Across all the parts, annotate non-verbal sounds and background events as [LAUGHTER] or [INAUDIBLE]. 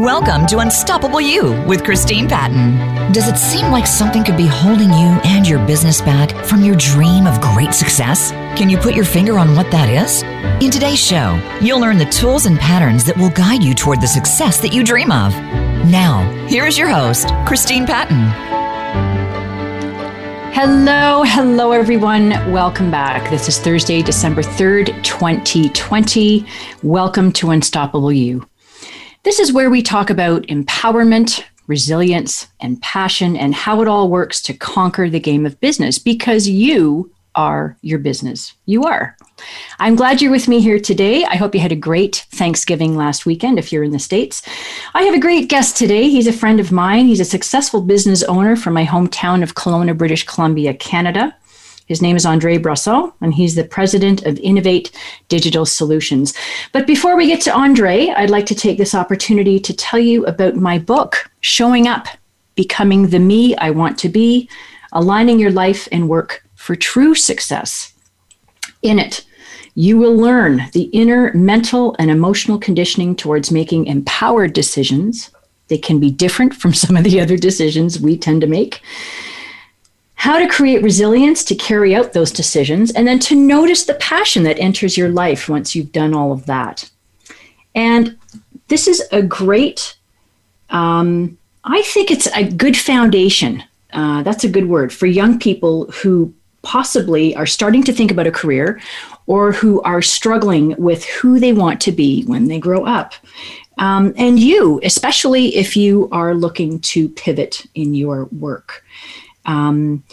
Welcome to Unstoppable You with Christine Patton. Does it seem like something could be holding you and your business back from your dream of great success? Can you put your finger on what that is? In today's show, you'll learn the tools and patterns that will guide you toward the success that you dream of. Now, here is your host, Christine Patton. Hello, hello, everyone. Welcome back. This is Thursday, December 3rd, 2020. Welcome to Unstoppable You. This is where we talk about empowerment, resilience, and passion, and how it all works to conquer the game of business because you are your business. You are. I'm glad you're with me here today. I hope you had a great Thanksgiving last weekend if you're in the States. I have a great guest today. He's a friend of mine. He's a successful business owner from my hometown of Kelowna, British Columbia, Canada. His name is Andre Brosseau, and he's the president of Innovate Digital Solutions. But before we get to Andre, I'd like to take this opportunity to tell you about my book, Showing Up Becoming the Me I Want to Be, Aligning Your Life and Work for True Success. In it, you will learn the inner mental and emotional conditioning towards making empowered decisions. They can be different from some of the other decisions we tend to make how to create resilience to carry out those decisions, and then to notice the passion that enters your life once you've done all of that. And this is a great, um, I think it's a good foundation. Uh, that's a good word for young people who possibly are starting to think about a career or who are struggling with who they want to be when they grow up. Um, and you, especially if you are looking to pivot in your work. Um,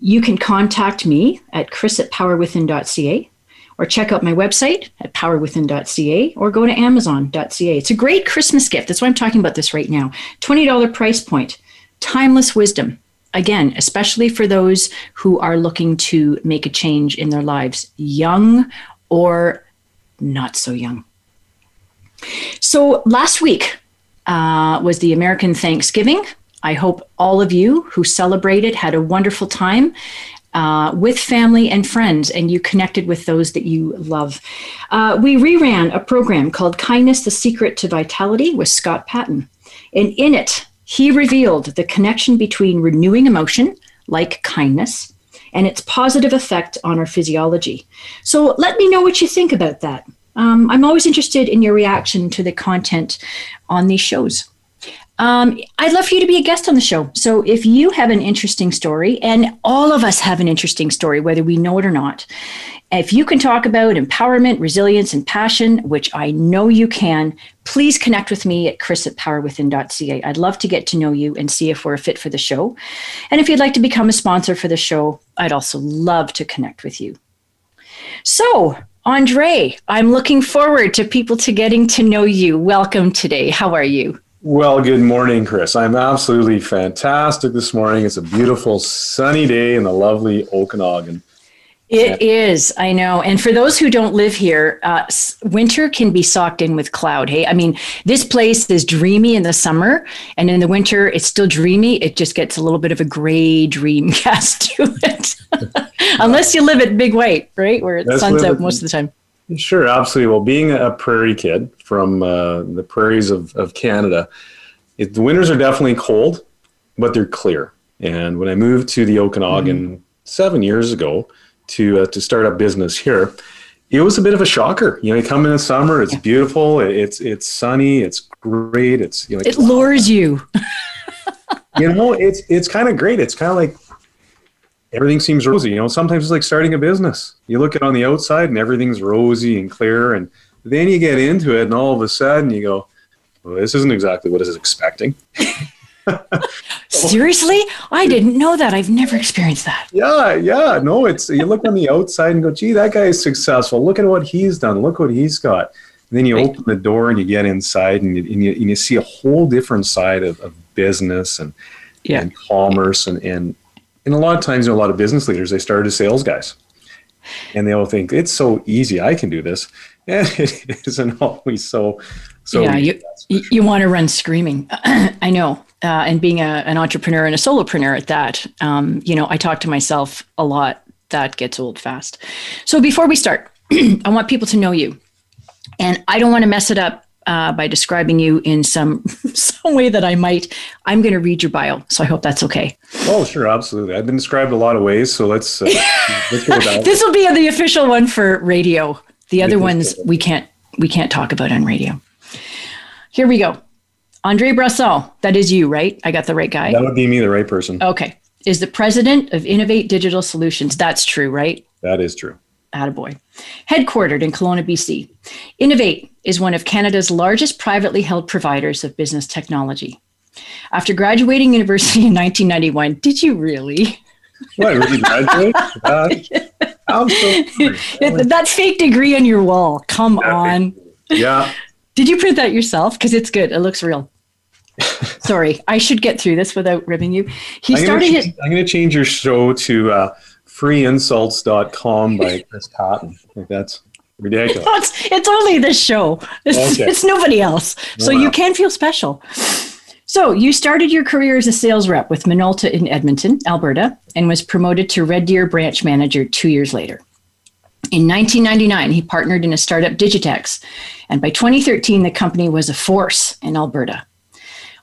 you can contact me at chris at powerwithin.ca or check out my website at powerwithin.ca or go to amazon.ca. It's a great Christmas gift. That's why I'm talking about this right now. $20 price point, timeless wisdom. Again, especially for those who are looking to make a change in their lives, young or not so young. So last week uh, was the American Thanksgiving. I hope all of you who celebrated had a wonderful time uh, with family and friends, and you connected with those that you love. Uh, we reran a program called Kindness the Secret to Vitality with Scott Patton. And in it, he revealed the connection between renewing emotion, like kindness, and its positive effect on our physiology. So let me know what you think about that. Um, I'm always interested in your reaction to the content on these shows. Um, I'd love for you to be a guest on the show. So if you have an interesting story, and all of us have an interesting story, whether we know it or not, if you can talk about empowerment, resilience, and passion, which I know you can, please connect with me at chris at powerwithin.ca. I'd love to get to know you and see if we're a fit for the show. And if you'd like to become a sponsor for the show, I'd also love to connect with you. So, Andre, I'm looking forward to people to getting to know you. Welcome today. How are you? Well, good morning, Chris. I'm absolutely fantastic this morning. It's a beautiful sunny day in the lovely Okanagan. It is, I know. And for those who don't live here, uh, winter can be socked in with cloud. Hey, I mean, this place is dreamy in the summer, and in the winter, it's still dreamy. It just gets a little bit of a gray dream [LAUGHS] cast to it, [LAUGHS] unless you live at Big White, right, where it sun's out most of the time. Sure, absolutely. Well, being a prairie kid from uh, the prairies of, of Canada, it, the winters are definitely cold, but they're clear. And when I moved to the Okanagan mm-hmm. seven years ago to uh, to start up business here, it was a bit of a shocker. You know, you come in the summer, it's beautiful, it's it's sunny, it's great, it's you know, it lures you. [LAUGHS] you know, it's it's kind of great. It's kind of like everything seems rosy. You know, sometimes it's like starting a business. You look at on the outside and everything's rosy and clear, and then you get into it, and all of a sudden you go, "Well, this isn't exactly what I was expecting." [LAUGHS] Seriously, I didn't know that. I've never experienced that. Yeah, yeah. No, it's you look on the outside and go, "Gee, that guy is successful. Look at what he's done. Look what he's got." And then you right. open the door and you get inside and you, and you, and you see a whole different side of, of business and, yeah. and commerce and, and and a lot of times, you know, a lot of business leaders, they started as sales guys. And they all think it's so easy, I can do this. [LAUGHS] And it isn't always so. so yeah, you, you want to run screaming. [CLEARS THROAT] I know. Uh, and being a, an entrepreneur and a solopreneur at that, um, you know, I talk to myself a lot. That gets old fast. So before we start, [CLEARS THROAT] I want people to know you. And I don't want to mess it up uh, by describing you in some [LAUGHS] some way that I might. I'm going to read your bio, so I hope that's okay. Oh, sure, absolutely. I've been described a lot of ways, so let's. Uh, [LAUGHS] let's this will be the official one for radio. The other ones we can't we can't talk about on radio. Here we go. Andre Brosseau, that is you, right? I got the right guy. That would be me, the right person. Okay. Is the president of Innovate Digital Solutions. That's true, right? That is true. Attaboy. Headquartered in Kelowna, BC. Innovate is one of Canada's largest privately held providers of business technology. After graduating university in 1991, did you really? What, really graduate? Uh, I'm so [LAUGHS] that fake degree on your wall. Come on. Yeah. Did you print that yourself? Because it's good. It looks real. [LAUGHS] Sorry, I should get through this without ribbing you. He I'm started gonna, his. I'm going to change your show to uh, freeinsults.com by [LAUGHS] Chris Patton. Like that's ridiculous. it's, it's, only this show. It's, okay. it's nobody else. So wow. you can feel special. So you started your career as a sales rep with Minolta in Edmonton, Alberta, and was promoted to Red Deer branch manager two years later. In 1999, he partnered in a startup Digitex, and by 2013, the company was a force in Alberta.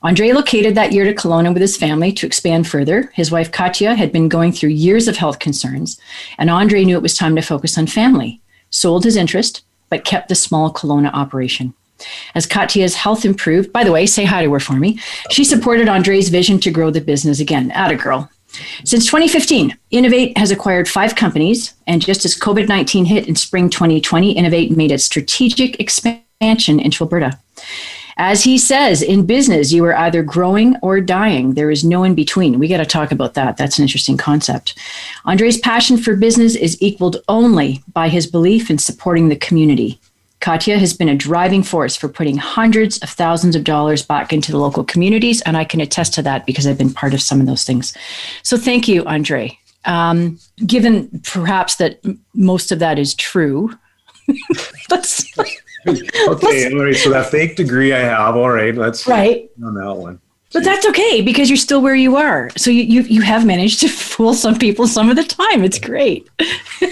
Andre located that year to Kelowna with his family to expand further. His wife Katya had been going through years of health concerns, and Andre knew it was time to focus on family. Sold his interest, but kept the small Kelowna operation. As Katya's health improved, by the way, say hi to her for me. She supported Andre's vision to grow the business again. At girl. Since 2015, Innovate has acquired five companies, and just as COVID 19 hit in spring 2020, Innovate made its strategic expansion into Alberta. As he says, in business, you are either growing or dying. There is no in between. We got to talk about that. That's an interesting concept. Andre's passion for business is equaled only by his belief in supporting the community. Katya has been a driving force for putting hundreds of thousands of dollars back into the local communities, and I can attest to that because I've been part of some of those things. So thank you, Andre. Um, given perhaps that most of that is true, [LAUGHS] let's [LAUGHS] okay, all right. So that fake degree I have, all right. Let's right on that one. But that's okay because you're still where you are. So you you, you have managed to [LAUGHS] fool some people some of the time. It's great. you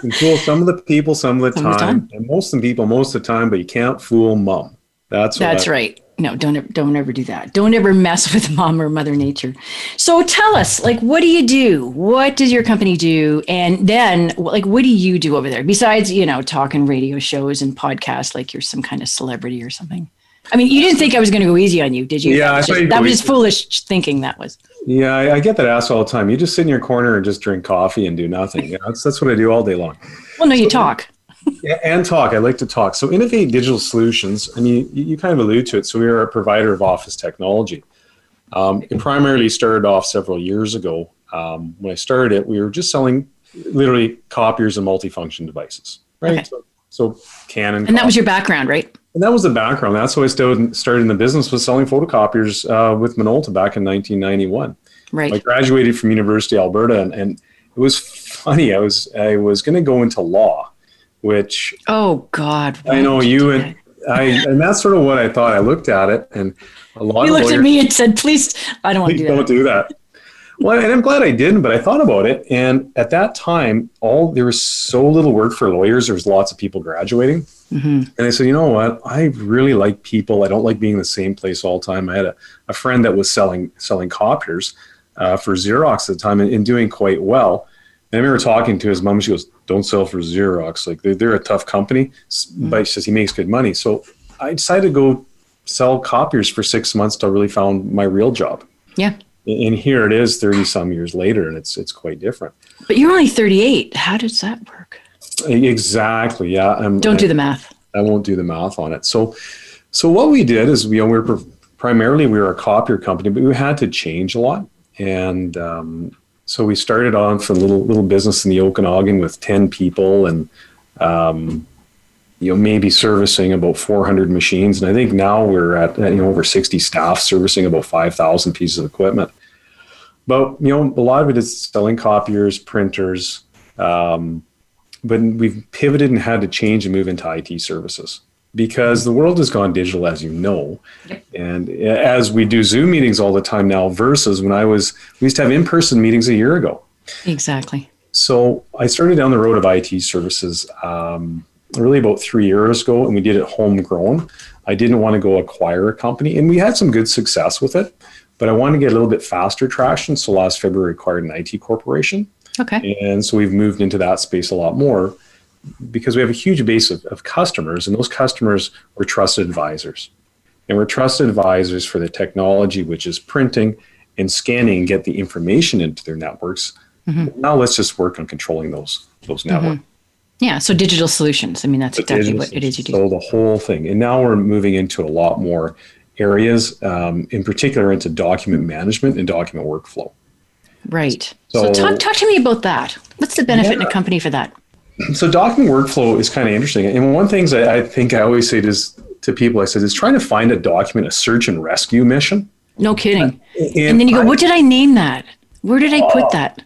can fool some of the people some of the, time, time, and most of the people most of the time, but you can't fool mom. That's that's I, right no don't don't ever do that. Don't ever mess with [LAUGHS] mom or mother nature. So tell us like what do you do? What does your company do? And then like what do you do over there? Besides you know talking radio shows and podcasts like you're some kind of celebrity or something. I mean you didn't think i was going to go easy on you did you? Yeah that was, just, that was foolish thinking that was. Yeah I, I, get that asked all the time. You just sit in your corner and just drink coffee and do nothing. You know, that's, that's what i do all day long. Well no so, you talk yeah, and talk. I like to talk. So, Innovate Digital Solutions, and you, you kind of allude to it. So, we are a provider of office technology. Um, it primarily started off several years ago. Um, when I started it, we were just selling literally copiers and multifunction devices, right? Okay. So, so, Canon. And that was your background, right? And that was the background. That's why I started, started in the business was selling photocopiers uh, with Minolta back in 1991. Right. I graduated from University of Alberta, and, and it was funny. I was I was going to go into law, which oh god i know you and i and that's sort of what i thought. I looked at it and a lot you of looked lawyers, at me and said please i don't want to do don't that. do that. Well and i'm glad i didn't but i thought about it. And at that time all there was so little work for lawyers. There was lots of people graduating. Mm-hmm. and i said you know what? I really like people. I don't like being in the same place all the time. I had a, a friend that was selling selling copiers uh, for xerox at the time and, and doing quite well and I remember talking to his mom. She goes, "Don't sell for Xerox. Like they're, they're a tough company, mm-hmm. but she says he makes good money." So I decided to go sell copiers for six months till I really found my real job. Yeah. And here it is, thirty some years later, and it's it's quite different. But you're only thirty eight. How does that work? Exactly. Yeah. I'm, Don't I, do the math. I won't do the math on it. So, so what we did is we, you know, we were primarily we were a copier company, but we had to change a lot, and um, so we started off a little little business in the Okanagan with ten people and um, you know maybe servicing about 400 machines, and I think now we're at you know over 60 staff servicing about 5,000 pieces of equipment. But you know a lot of it is selling copiers, printers. Um, but we've pivoted and had to change and move into IT services because the world has gone digital, as you know. Yep. And as we do Zoom meetings all the time now, versus when I was, we used to have in person meetings a year ago. Exactly. So I started down the road of IT services. Um, really about three years ago, and we did it homegrown. I didn't want to go acquire a company, and we had some good success with it, but I wanted to get a little bit faster traction. So last February, acquired an IT corporation. Okay. And so we've moved into that space a lot more because we have a huge base of, of customers, and those customers were trusted advisors. And we're trusted advisors for the technology, which is printing and scanning and get the information into their networks. Mm-hmm. Now let's just work on controlling those those networks. Mm-hmm. Yeah, so digital solutions. I mean, that's exactly what it is you do. So the whole thing, and now we're moving into a lot more areas, um, in particular into document management and document workflow. Right. So, so talk talk to me about that. What's the benefit yeah. in a company for that? So document workflow is kind of interesting, and one of the things I, I think I always say is to people, I said, is trying to find a document, a search and rescue mission. No kidding. Uh, and, and, then you go, I, what did I name that? Where did I put oh, that?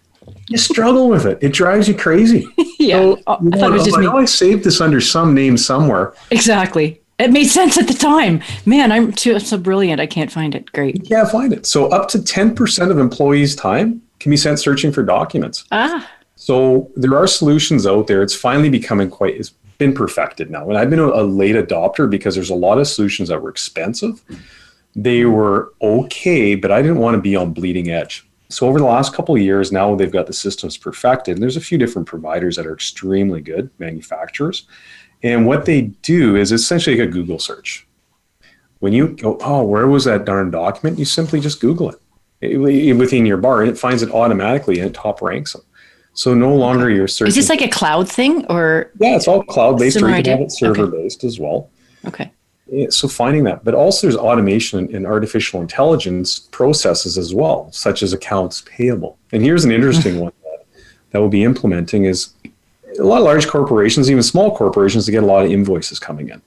You struggle with it. It drives you crazy. [LAUGHS] yeah. So, oh, I thought it was just me. I saved this under some name somewhere. Exactly. It made sense at the time. Man, I'm too so brilliant. I can't find it. Great. You can't find it. So up to 10% of employees' time can be spent searching for documents. Ah. So there are solutions out there. It's finally becoming quite it's been perfected now. And I've been a late adopter because there's a lot of solutions that were expensive. They were okay, but I didn't want to be on bleeding edge. So over the last couple of years, now they've got the systems perfected. And there's a few different providers that are extremely good manufacturers. And what they do is essentially like a Google search. When you go, oh, where was that darn document? You simply just Google it, it within your bar, and it finds it automatically and it top ranks them. So no longer you're searching. Is this like a cloud thing, or yeah, it's all cloud based, or you can have it server based okay. as well. Okay. So finding that, but also there's automation and artificial intelligence processes as well, such as accounts payable. And here's an interesting [LAUGHS] one that, that we'll be implementing is a lot of large corporations, even small corporations, to get a lot of invoices coming in.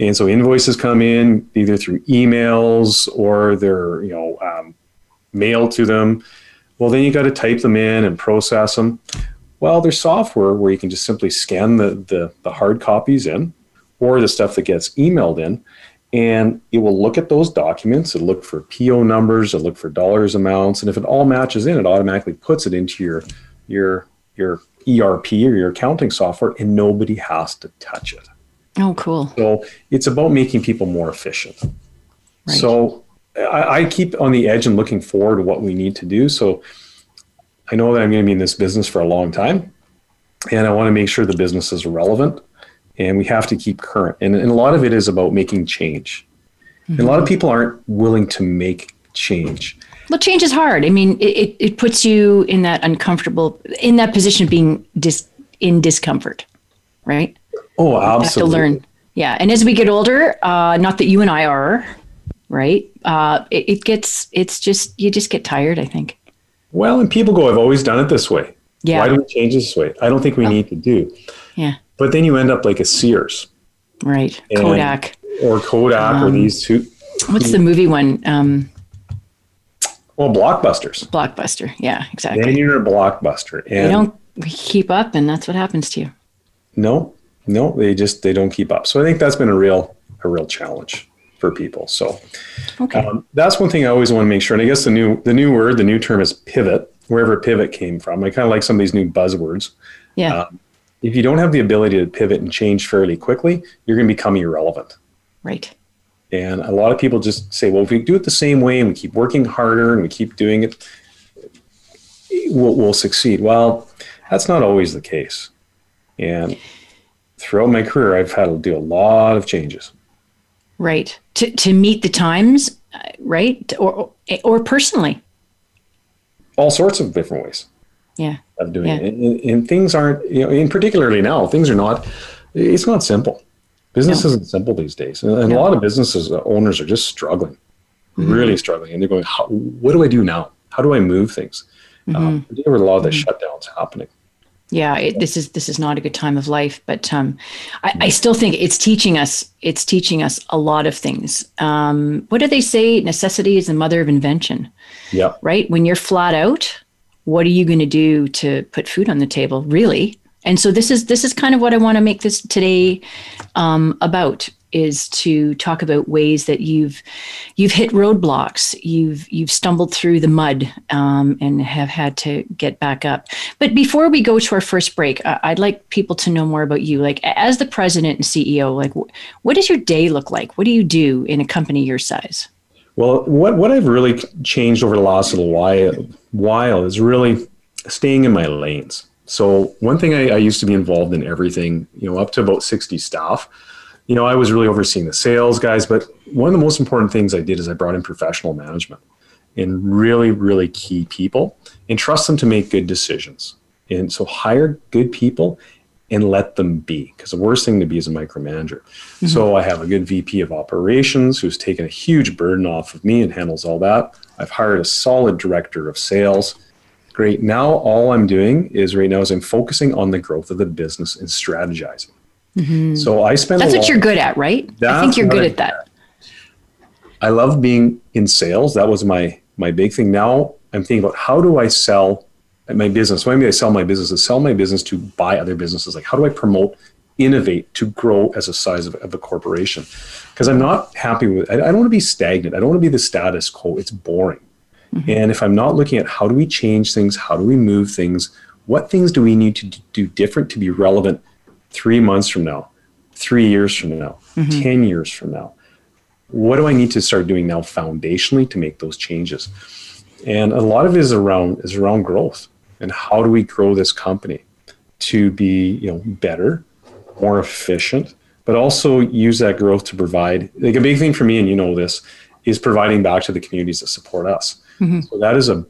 And so invoices come in either through emails or they're you know um, mailed to them. Well, then you got to type them in and process them. Well, there's software where you can just simply scan the, the, the hard copies in or the stuff that gets emailed in, and it will look at those documents. It'll look for PO numbers, it'll look for dollars amounts, and if it all matches in, it automatically puts it into your your your ERP or your accounting software, and nobody has to touch it. Oh, cool. So it's about making people more efficient. Right. So I, I, keep on the edge and looking forward to what we need to do. So I know that I'm going to be in this business for a long time, and I want to make sure the business is relevant, and we have to keep current. And, and a lot of it is about making change. Mm-hmm. And a lot of people aren't willing to make change. Well, change is hard. I mean, it, it puts you in that uncomfortable, in that position of being dis, in discomfort, right? Oh, absolutely. to learn. Yeah. And as we get older, uh, not that you and I are, right? Uh, it, it gets, it's just, you just get tired, I think. Well, and people go, I've always done it this way. Yeah. Why do we change this way? I don't think we oh. need to do. Yeah. But then you end up like a Sears. Right. Kodak. Or Kodak um, or these two. What's the movie one? Um, well, blockbusters. Blockbuster. Yeah, exactly. Then you're a blockbuster. And you don't keep up, and that's what happens to you. No, no, they just they don't keep up. So I think that's been a real a real challenge for people. So okay. Um, that's one thing I always want to make sure. And I guess the new the new word, the new term is pivot. Wherever pivot came from, I kind of like some of these new buzzwords. Yeah. Um, if you don't have the ability to pivot and change fairly quickly, you're going to become irrelevant. Right. And a lot of people just say, well, if we do it the same way and we keep working harder and we keep doing it, we'll, we'll succeed. Well, that's not always the case. And throughout my career, I've had to do a lot of changes. Right. To, to meet the times, uh, right? Or, or personally. All sorts of different ways. Yeah. Of doing yeah. it. And, and, things aren't, you know, and particularly now, things are not, it's not simple. Business no. isn't simple these days. And, and no. a lot of businesses uh, owners are just struggling, mm-hmm. really struggling. And they're going, what do I do now? How do I move things? Mm-hmm. Um, there were a lot of the mm-hmm. shutdowns happening yeah it, this is this is not a good time of life but um, I, I, still think it's teaching us it's teaching us a lot of things. Um, what do they say? Necessity is the mother of invention. Yeah. Right? When you're flat out what are you going to do to put food on the table really? And so this is this is kind of what i want to make this today um, about is to talk about ways that you've you've hit roadblocks, you've you've stumbled through the mud, um, and have had to get back up. But before we go to our first break, I'd like people to know more about you. Like as the president and CEO, like what does your day look like? What do you do in a company your size? Well, what, what I've really changed over the last little while, while is really staying in my lanes. So one thing I, I, used to be involved in everything, you know, up to about 60 staff. You know, I was really overseeing the sales guys, but one of the most important things I did is I brought in professional management and really, really key people and trust them to make good decisions. And so hire good people and let them be because the worst thing to be is a micromanager. Mm-hmm. So I have a good VP of operations who's taken a huge burden off of me and handles all that. I've hired a solid director of sales. Great. Now all I'm doing is right now is I'm focusing on the growth of the business and strategizing. Mm-hmm. So I spend That's what you're good at, right? I think you're good I, at that. I love being in sales. That was my my big thing. Now I'm thinking about how do I sell my business. Maybe I sell my business to sell my business to buy other businesses. Like how do I promote, innovate to grow as a size of, of a corporation? Because I'm not happy with. I, I don't want to be stagnant. I don't want to be the status quo. It's boring. Mm-hmm. And if I'm not looking at how do we change things, how do we move things, what things do we need to do different to be relevant three months from now, three years from now, mm-hmm. 10 years from now? What do I need to start doing now foundationally to make those changes? And a lot of it is around is around growth and how do we grow this company to be you know better more efficient but also use that growth to provide like a big thing for me and you know this is providing back to the communities that support us mm-hmm. so that is a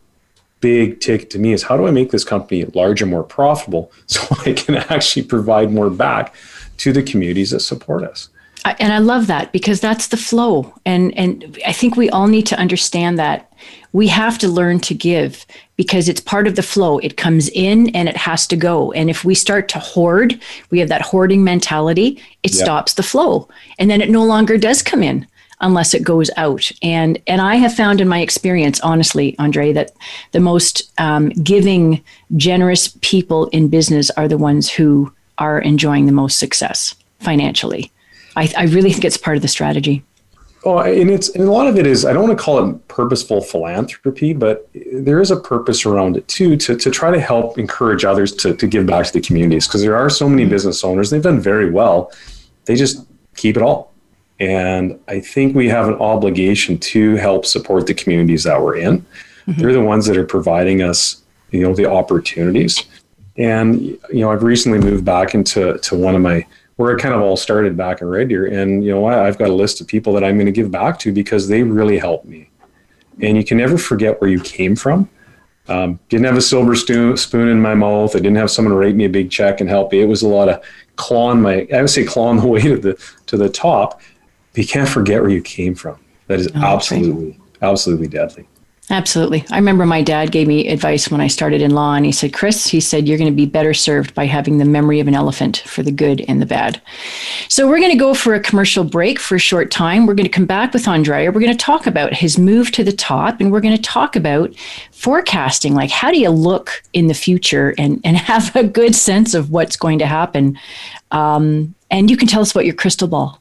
big ticket to me is how do i make this company larger more profitable [LAUGHS] so i can actually provide more back to the communities that support us and I love that because that's the flow. And and I think we all need to understand that we have to learn to give because it's part of the flow. It comes in and it has to go. And if we start to hoard, we have that hoarding mentality, it stops the flow. And then it no longer does come in unless it goes out. And and I have found in my experience, honestly, Andre, that the most um, giving, generous people in business are the ones who are enjoying the most success financially. I, I really think it's part of the strategy. Oh, and it's and a lot of it is I don't want to call it purposeful philanthropy, but there is a purpose around it too to, to try to help encourage others to, to give back to the communities because there are so many mm-hmm. business owners they've done very well, they just keep it all, and I think we have an obligation to help support the communities that we're in. Mm-hmm. They're the ones that are providing us, you know, the opportunities, and you know I've recently moved back into to one of my where it kind of all started back in Red Deer. And, you know, I, have got a list of people that I'm going to give back to because they really helped me. And you can never forget where you came from. Um, didn't have a silver spoon in my mouth. I didn't have someone write me a big check and help me. It was a lot of clawing my, I would say clawing [LAUGHS] the way to the, to the top. You can't forget where you came from. That is oh, absolutely, absolutely deadly. Absolutely. I remember my dad gave me advice when I started in law, and he said, Chris, he said, you're going to be better served by having the memory of an elephant for the good and the bad. So we're going to go for a commercial break for a short time. We're going to come back with Andrea. We're going to talk about his move to the top, and we're going to talk about forecasting. Like, how do you look in the future and, and [LAUGHS] have a good sense of what's going to happen? Um, and you can tell us about your crystal ball.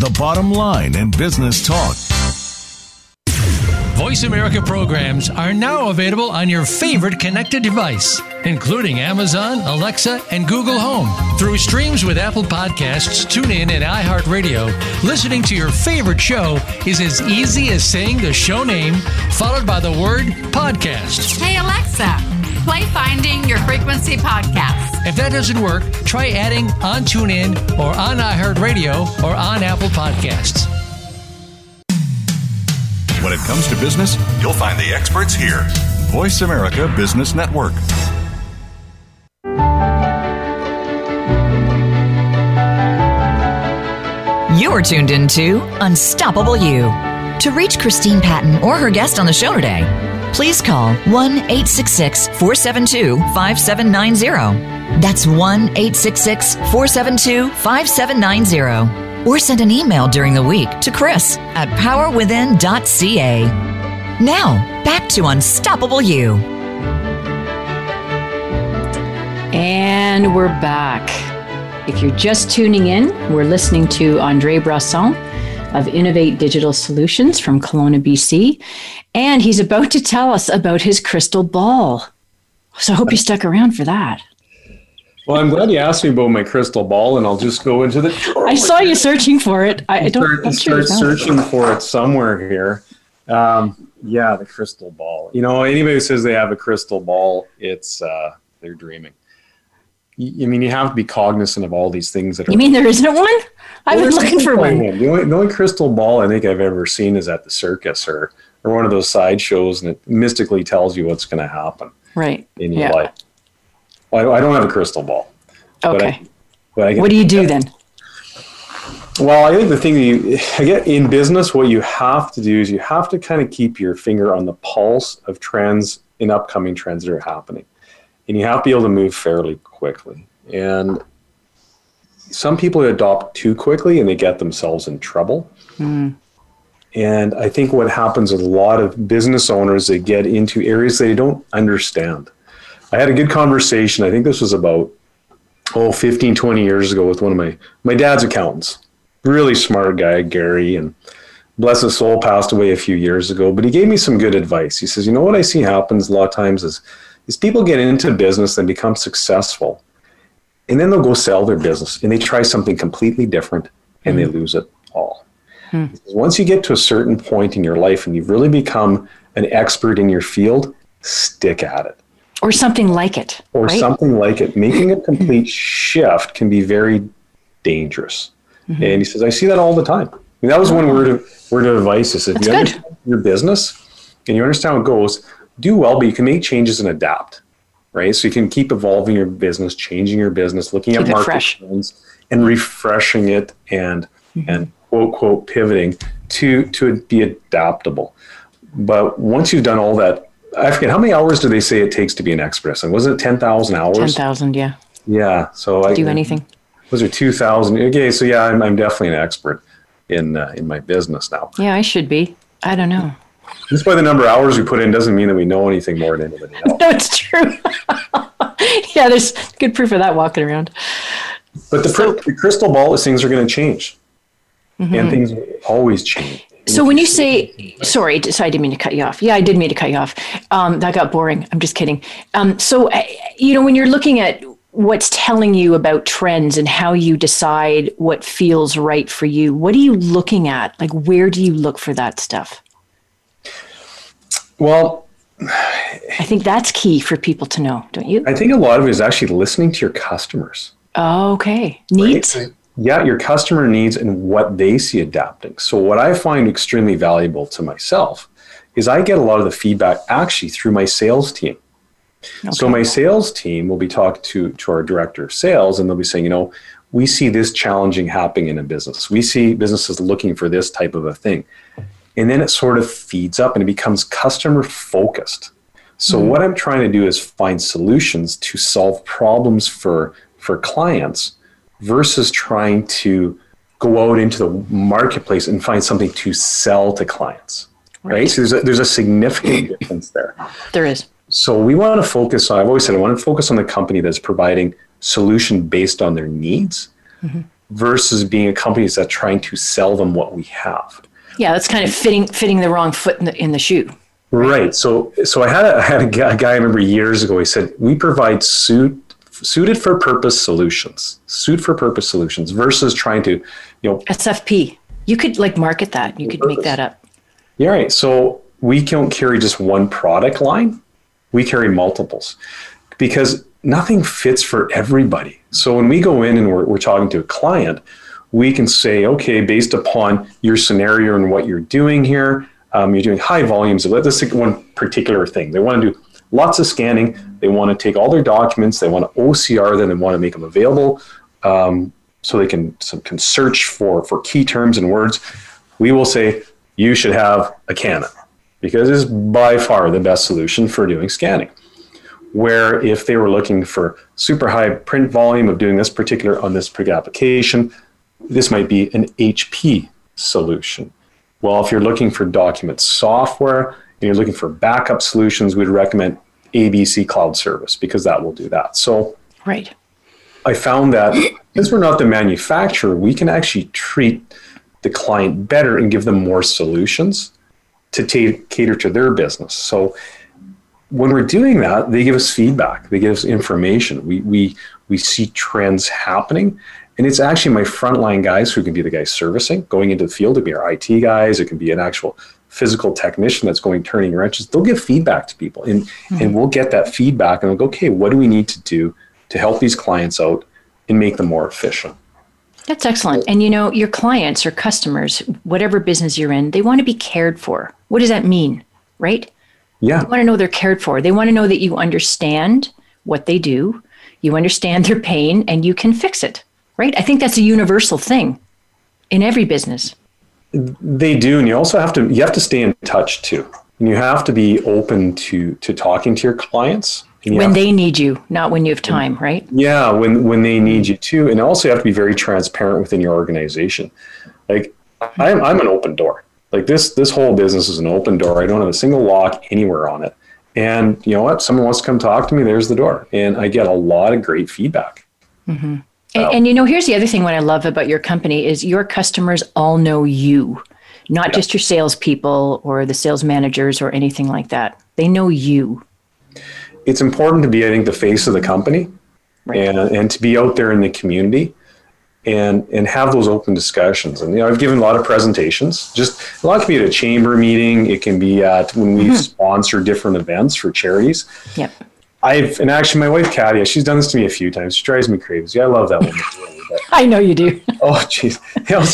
the bottom line in business talk. Voice America programs are now available on your favorite connected device. including Amazon, Alexa, and Google Home. Through streams with Apple Podcasts, TuneIn, and iHeartRadio, listening to your favorite show is as easy as saying the show name followed by the word podcast. Hey, Alexa, play Finding Your Frequency podcast. If that doesn't work, try adding on TuneIn or on iHeartRadio or on Apple Podcasts. When it comes to business, you'll find the experts here. Voice America Business Network. You're tuned into Unstoppable You. To reach Christine Patton or her guest on the show today, please call 1 866 472 5790. That's 1 866 472 5790. Or send an email during the week to Chris at powerwithin.ca. Now, back to Unstoppable You. And we're back. If you're just tuning in, we're listening to Andre Brosseau of Innovate Digital Solutions from Kelowna, BC. And he's about to tell us about his crystal ball. So I hope you stuck around for that. Well, I'm glad you asked me about my crystal ball, and I'll just go into the. [LAUGHS] I saw you searching for it. I, I don't start, I'm sure start it. searching for it somewhere here. Um, yeah, the crystal ball. You know, anybody who says they have a crystal ball, it's uh, they're dreaming. I mean, you have to be cognizant of all these things that are. You mean there isn't one? I've been looking for one. The only, the only crystal ball I think I've ever seen is at the circus or, or one of those sideshows, and it mystically tells you what's going to happen Right. in your Yeah. life. Well, I, don't have a crystal ball. but I- Okay. But I What do you do then? Well, I think the thing that you I get in business, what you have to do is you have to kind of keep your finger on the pulse of trends in upcoming trends that are happening, and you have to be able to move fairly quickly. And some people adopt too quickly and they get themselves in trouble. Hmm. And I think what happens with a lot of business owners, they get into areas they don't understand. I had a good conversation. I think this was about oh 15 20 years ago with one of my my dad's accountants really smart guy gary and bless his soul passed away a few years ago but he gave me some good advice he says you know what i see happens a lot of times is is people get into business and become successful and then they'll go sell their business and they try something completely different and they lose it all says, once you get to a certain point in your life and you've really become an expert in your field stick at it Or something like it. or right? something like it. Making a [LAUGHS] complete shift can be very dangerous. Mm-hmm. And he says, I see that all the time. I mean, that was one word of word of advice. He said, That's you good. understand your business and you understand how it goes, do well, but you can make changes and adapt. Right. So you can keep evolving your business, changing your business, looking Keep at market fresh. trends and refreshing it and Mm-hmm. and quote quote pivoting to to be adaptable. But once you've done all that, I forget how many hours do they say it takes to be an expert? And was it ten thousand hours? 10,000, yeah. Yeah. So I Do anything. Those are two thousand. Okay, so yeah, I'm, I'm definitely an expert in uh, in my business now. Yeah, I should be. I don't know. Just by the number of hours we put in doesn't mean that we know anything more than anybody [LAUGHS] else. No, it's true. [LAUGHS] yeah, there's good proof of that walking around. But the, pr- the crystal ball is things are going to change, and things always change. So when you say, sorry, so I didn't mean to cut you off. Yeah, I did mean to cut you off. Um, that got boring. I'm just kidding. Um, so, uh, you know, when you're looking at what's telling you about trends and how you decide what feels right for you, what are you looking at? Like, where do you look for that stuff? Well, I think that's key for people to know, don't you? I think a lot of it is actually listening to your customers. Okay. Needs. Yeah, your customer needs and what they see adapting. So, what I find extremely valuable to myself is I get a lot of the feedback actually through my sales team. So, my sales team will be talking to, to our director of sales, and they'll be saying, you know, we see this challenging happening in a business. We see businesses looking for this type of a thing. And then it sort of feeds up and it becomes customer focused. So, mm-hmm. what I'm trying to do is find solutions to solve problems for, for clients versus trying to go out into the marketplace and find something to sell to clients. Right. So there's a, there's a significant [CLEARS THROAT] difference there. There is. So we want to focus on, I've always said, I want to focus on the company that's providing solution based on their needs mm-hmm. versus being a company that's trying to sell them what we have. Yeah, that's kind of fitting fitting the wrong foot in the in the shoe. Right. So, so I had a, [LAUGHS] I had a guy, a guy I remember years ago. He said we provide suit suited for purpose solutions, suit for purpose solutions versus trying to, you know, SFP. You could like market that. You could make that up. Yeah. Right. So we don't carry just one product line. We carry multiples because nothing fits for everybody. So when we go in and we're, we're talking to a client, we can say, okay, based upon your scenario and what you're doing here, um, you're doing high volumes of take one particular thing. They want to do lots of scanning. They want to take all their documents. They want to OCR them. They want to make them available um, so they can so can search for for key terms and words. We will say you should have a Canon because it's by far the best solution for doing scanning. Where if they were looking for super high print volume of doing this particular on this particular application, this might be an HP solution. Well, if you're looking for document software and you're looking for backup solutions, we'd recommend ABC Cloud Service because that will do that. So, right. I found that since we're not the manufacturer, we can actually treat the client better and give them more solutions to t- cater to their business. So, when we're doing that, they give us feedback, they give us information. We, we, we see trends happening. And it's actually my frontline guys who can be the guys servicing, going into the field. It can be our IT guys, it can be an actual physical technician that's going turning wrenches. They'll give feedback to people and, mm-hmm. and we'll get that feedback and we'll go, okay, what do we need to do to help these clients out and make them more efficient? That's excellent. And you know, your clients or customers, whatever business you're in, they want to be cared for. What does that mean? Right? Yeah. They want to know they're cared for. They want to know that you understand what they do, you understand their pain, and you can fix it. Right? I think that's a universal thing in every business. They do, and you also have to you have to stay in touch too. And you have to be open to to talking to your clients when they need you, not when you have time, right? Yeah, when when they need you too, and also you have to be very transparent within your organization. Like I'm I'm an open door. Like this this whole business is an open door. I don't have a single lock anywhere on it. And you know what? Someone wants to come talk to me. There's the door, and I get a lot of great feedback. Mm-hmm. And, and, you know, here's the other thing. What I love about your company is your customers all know you, not yeah. just your salespeople or the sales managers or anything like that. They know you. It's important to be, I think, the face of the company, right. and and to be out there in the community and and have those open discussions. And you know, I've given a lot of presentations. Just a lot can be at a chamber meeting. It can be at when we mm-hmm. sponsor different events for charities. Yep. I've and actually my wife Katia, she's done this to me a few times. She drives me crazy. I love that woman. [LAUGHS] I know you do. [LAUGHS] oh, jeez.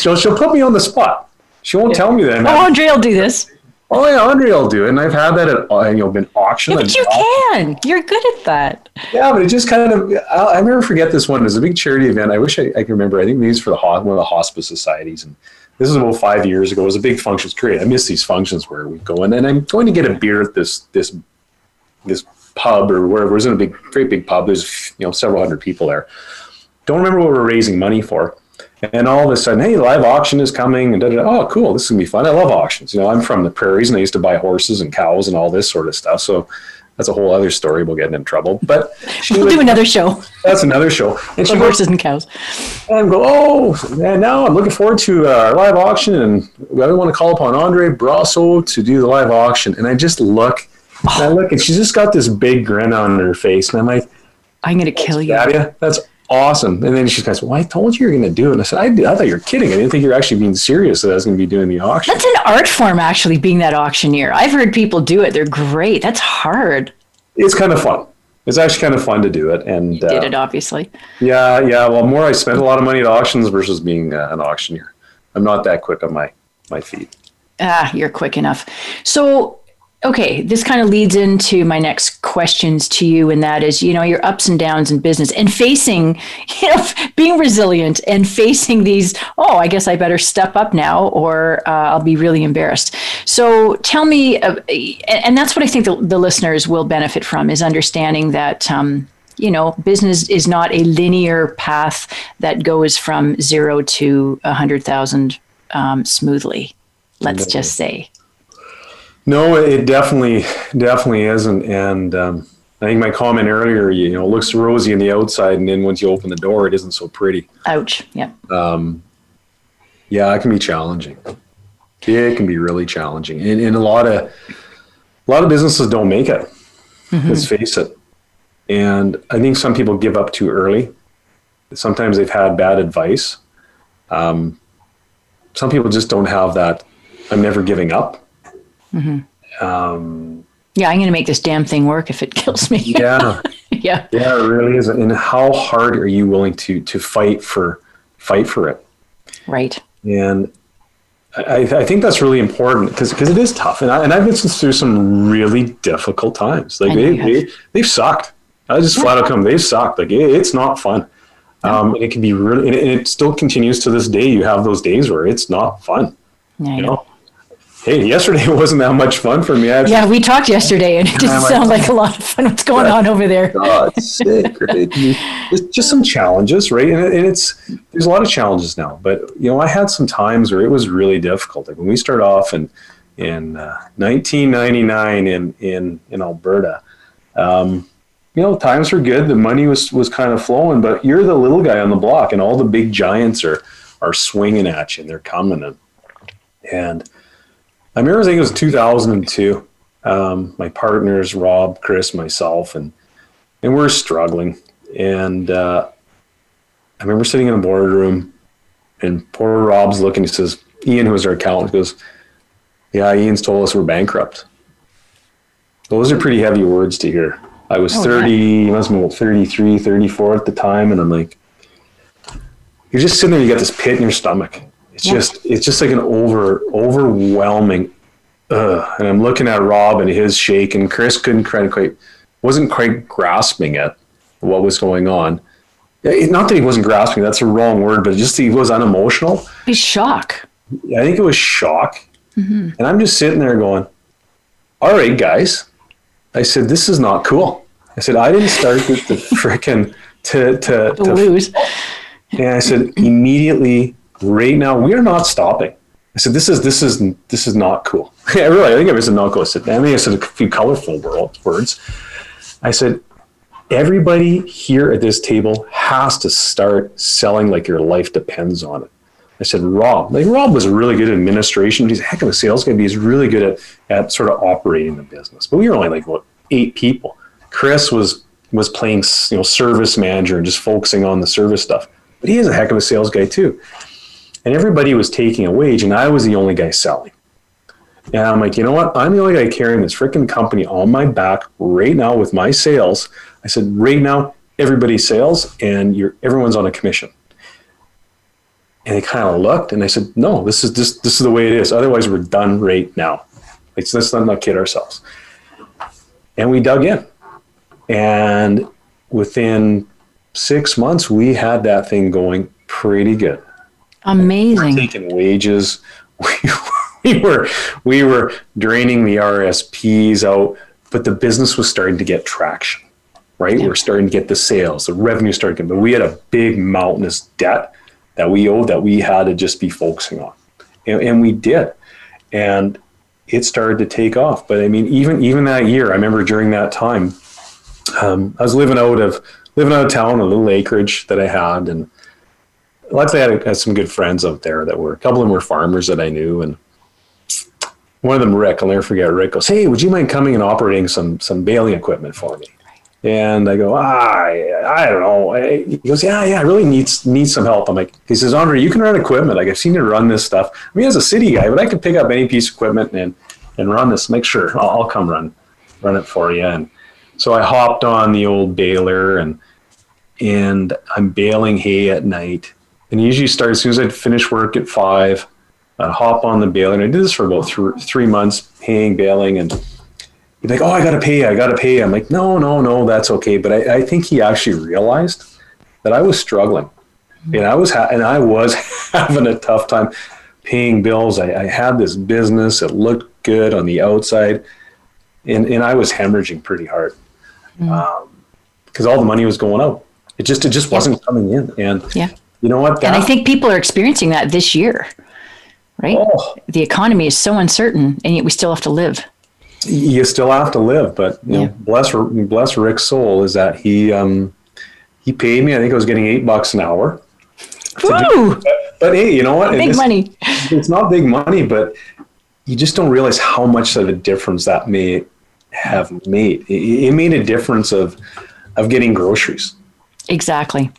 She'll, she'll put me on the spot. She won't yeah. tell me that. Oh, Andre will do this. Oh yeah, Andre will do it, and I've had that at uh, you know been auctioned. Yeah, but you can. You're good at that. Yeah, but it just kind of I'll, I'll never forget this one. It was a big charity event. I wish I, I can remember. I think it's for the one of the hospice societies, and this is about five years ago. It was a big function. It's great. I miss these functions where we go in, and I'm going to get a beer at this this this pub or wherever. It was in a big, very big pub. There's you know several hundred people there. Don't remember what we're raising money for. And all of a sudden, hey, live auction is coming, and da, da, da. oh, cool, this is gonna be fun. I love auctions. You know, I'm from the prairies, and I used to buy horses and cows and all this sort of stuff. So that's a whole other story. We'll get in trouble, but [LAUGHS] we'll would, do another show. That's another show. And she horses and cows. And go, oh, and now I'm looking forward to uh, our live auction, and I want to call upon Andre Brosseau to do the live auction. And I just look, and I look, and she's just got this big grin on her face, and I'm like, I'm gonna kill you. That's awesome. And then she goes, well, I told you you're going to do it. And I said, I, I thought you were kidding. I didn't think you were actually being serious that I was going to be doing the auction. That's an art form, actually, being that auctioneer. I've heard people do it. They're great. That's hard. It's kind of fun. It's actually kind of fun to do it. And you did uh, it, obviously. Yeah, yeah. Well, more I spent a lot of money at auctions versus being uh, an auctioneer. I'm not that quick on my, my feet. Ah, you're quick enough. So okay, this kind of leads into my next questions to you, and that is, you know, your ups and downs in business and facing, [LAUGHS] you know, being resilient and facing these. Oh, I guess I better step up now, or uh, I'll be really embarrassed. So, tell me, uh, and that's what I think the, the, listeners will benefit from is understanding that. Um, you know, business is not a linear path that goes from zero to a hundred thousand um, smoothly. Let's just say. No, it definitely definitely isn't. And um, I think my comment earlier, you know, looks rosy on the outside, and then once you open the door, it isn't so pretty. Ouch. Yeah. Um, yeah, it can be challenging. It can be really challenging, and, and a lot of a lot of businesses don't make it. Let's face it. And I think some people give up too early. Sometimes they've had bad advice. Um, some people just don't have that. I'm never giving up. Um, Yeah, I'm going to make this damn thing work if it [LAUGHS] kills me. yeah, [LAUGHS] yeah. yeah, it really is. And how hard are you willing to to fight for fight for it? Right. And I, I think that's really important because because it is tough. And, I, and I've been through some really difficult times. Like They've they, they've sucked. I just flat out come, they've sucked. Like it, it's not fun. Um, and it can be really, and it, and it still continues to this day. You have those days where it's not fun. Yeah, You know. Hey, yesterday [LAUGHS] wasn't that much fun for me. Yeah, we talked yesterday and it didn't like- sound like a lot of fun. What's going on over there? it's sick, right? [LAUGHS] There's just some challenges, right? And, and it's there's a lot of challenges now, but you know, I had some times where it was really difficult. Like when we start off in in uh, 1999 in in in Alberta, um, you know, times were good. The money was was kind of flowing, but you're the little guy on the block, and all the big giants are are swinging at you, and they're coming. And, and I remember, I think it was 2002. Um, my partners, Rob, Chris, myself, and and we're struggling. And uh, I remember sitting in a boardroom, and poor Rob's looking. He says, "Ian, who was our accountant, goes, yeah, Ian's told us we're bankrupt." Those are pretty heavy words to hear. I was Oh, 30, I must have been 33, 34 at the time, and I'm like, you're just sitting there, you got this pit in your stomach. It's just, it's just like an over, overwhelming Ugh. And I'm looking at Rob and his shake, and Chris couldn't quite, wasn't quite grasping it, what was going on. Yeah, Not that he wasn't grasping, that's a wrong word, but just he was unemotional. Be shock. I think it was shock. Mm-hmm. And I'm just sitting there going, All right, guys. I said, This is not cool. I said, I didn't start with the [LAUGHS] frickin' to, to, To to lose. and I said, immediately, right now, we are not stopping. I said, this is this is this is not cool. [LAUGHS] I really, I think I said not cool. I said, I think I said a few colorful wor- words. I said, everybody here at this table has to start selling like your life depends on it. I said, Rob, like Rob was really good at administration. He's a heck of a sales guy, he's really good at, at sort of operating the business. But we were only like what eight people. Chris was was playing you know service manager and just focusing on the service stuff. But he is a heck of a sales guy too. And everybody was taking a wage, and I was the only guy selling. And I'm like, you know what? I'm the only guy carrying this freaking company on my back right now with my sales. I said, right now, everybody sales, and you're everyone's on a commission. And they kind of looked, and I said, no, this is this this is the way it is. Otherwise, we're done right now. Let's not kid ourselves. And we dug in, and within six months, we had that thing going pretty good Amazing. taking wages. [LAUGHS] We, we were we were draining the RSPs out, but the business was starting to get traction. Right, we we're starting to get the sales, the revenue started getting, but we had a big mountainous debt that we owed that we had to just be focusing on, and, and we did, and it started to take off. But I mean, even even that year, I remember during that time, um, I was living out of living out of town, a little acreage that I had, and luckily I had, had some good friends out there that were a couple of them were farmers that I knew, and one of them, Rick, I'll never forget. Rick goes, "Hey, would you mind coming and operating some some baling equipment for me?" And I go, "Ah, I, I don't know." He goes, "Yeah, yeah, I really need need some help." I'm like, he says, "Andre, you can run equipment. Like I've seen you run this stuff. I mean, as a city guy, but I could pick up any piece of equipment and and run this. Make sure I'll, I'll come run run it for you." And so I hopped on the old baler and and I'm baling hay at night. And usually start as soon as I'd finish work at five. I'd hop on the baler, and I did this for about th- three months, paying, baling, and he'd be like, "Oh, I gotta pay, I gotta pay." I'm like, "No, no, no, that's okay." But I, I think he actually realized that I was struggling, and I was ha- and I was [LAUGHS] having a tough time paying bills. I, I had this business; it looked good on the outside, and and I was hemorrhaging pretty hard mm. um, because all the money was going out. It just it just wasn't coming in, and Yeah. You know what? That, And I think people are experiencing that this year, right? Oh. The economy is so uncertain, and yet we still have to live. you still have to live, but you Yeah. know, bless bless Rick's soul is that he um, he paid me. I think I was getting eight bucks an hour. Woo! But hey, you know what? Big It's- money. It's not big money, but you just don't realize how much of a difference that may have made. It, it made a difference of of getting groceries. Exactly.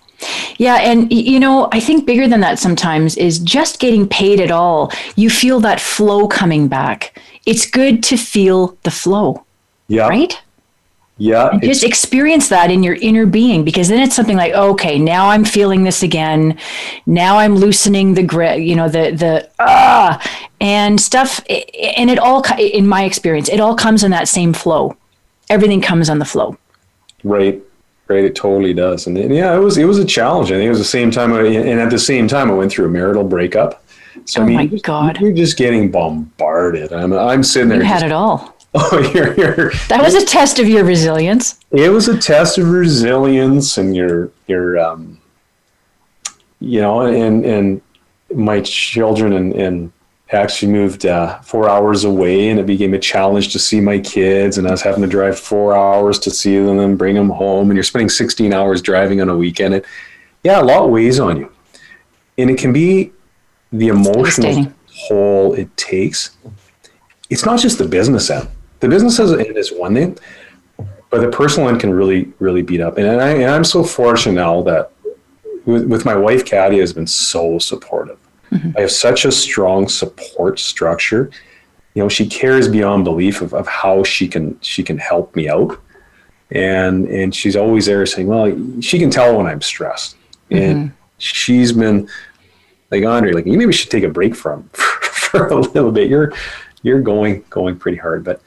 Yeah, and you know, I think bigger than that sometimes is just getting paid at all. You feel that flow coming back. It's good to feel the flow. Yeah. Right? Yeah. Just experience that in your inner being because then it's something like, okay, now I'm feeling this again. Now I'm loosening the grip, you know, the the ah and stuff and it all in my experience, it all comes in that same flow. Everything comes on the flow. Right. Right, it totally does, and, and yeah, it was it was a challenge. I think it was the same time, I, and at the same time, I went through a marital breakup. So, oh I mean, my God! You're just getting bombarded. I'm I'm sitting there. You had just, it all. [LAUGHS] Oh, you're, you're, that was a test of your resilience. It was a test of resilience and your your um, you know, and and my children and and actually moved uh, four hours away, and it became a challenge to see my kids, and I was having to drive four hours to see them and bring them home, and you're spending 16 hours driving on a weekend. It, yeah, a lot weighs on you, and it can be the emotional toll it takes. It's not just the business end the business end is one thing, but the personal end can really, really beat up. And, I, and I'm so fortunate now that with, with my wife, Katia, has been so supportive. Mm-hmm. I have such a strong support structure. You know, she cares beyond belief of, of how she can she can help me out. And and she's always there saying, Well, she can tell when I'm stressed. Mm-hmm. And she's been like Andre, like you maybe should take a break from [LAUGHS] for a little bit. You're you're going going pretty hard. But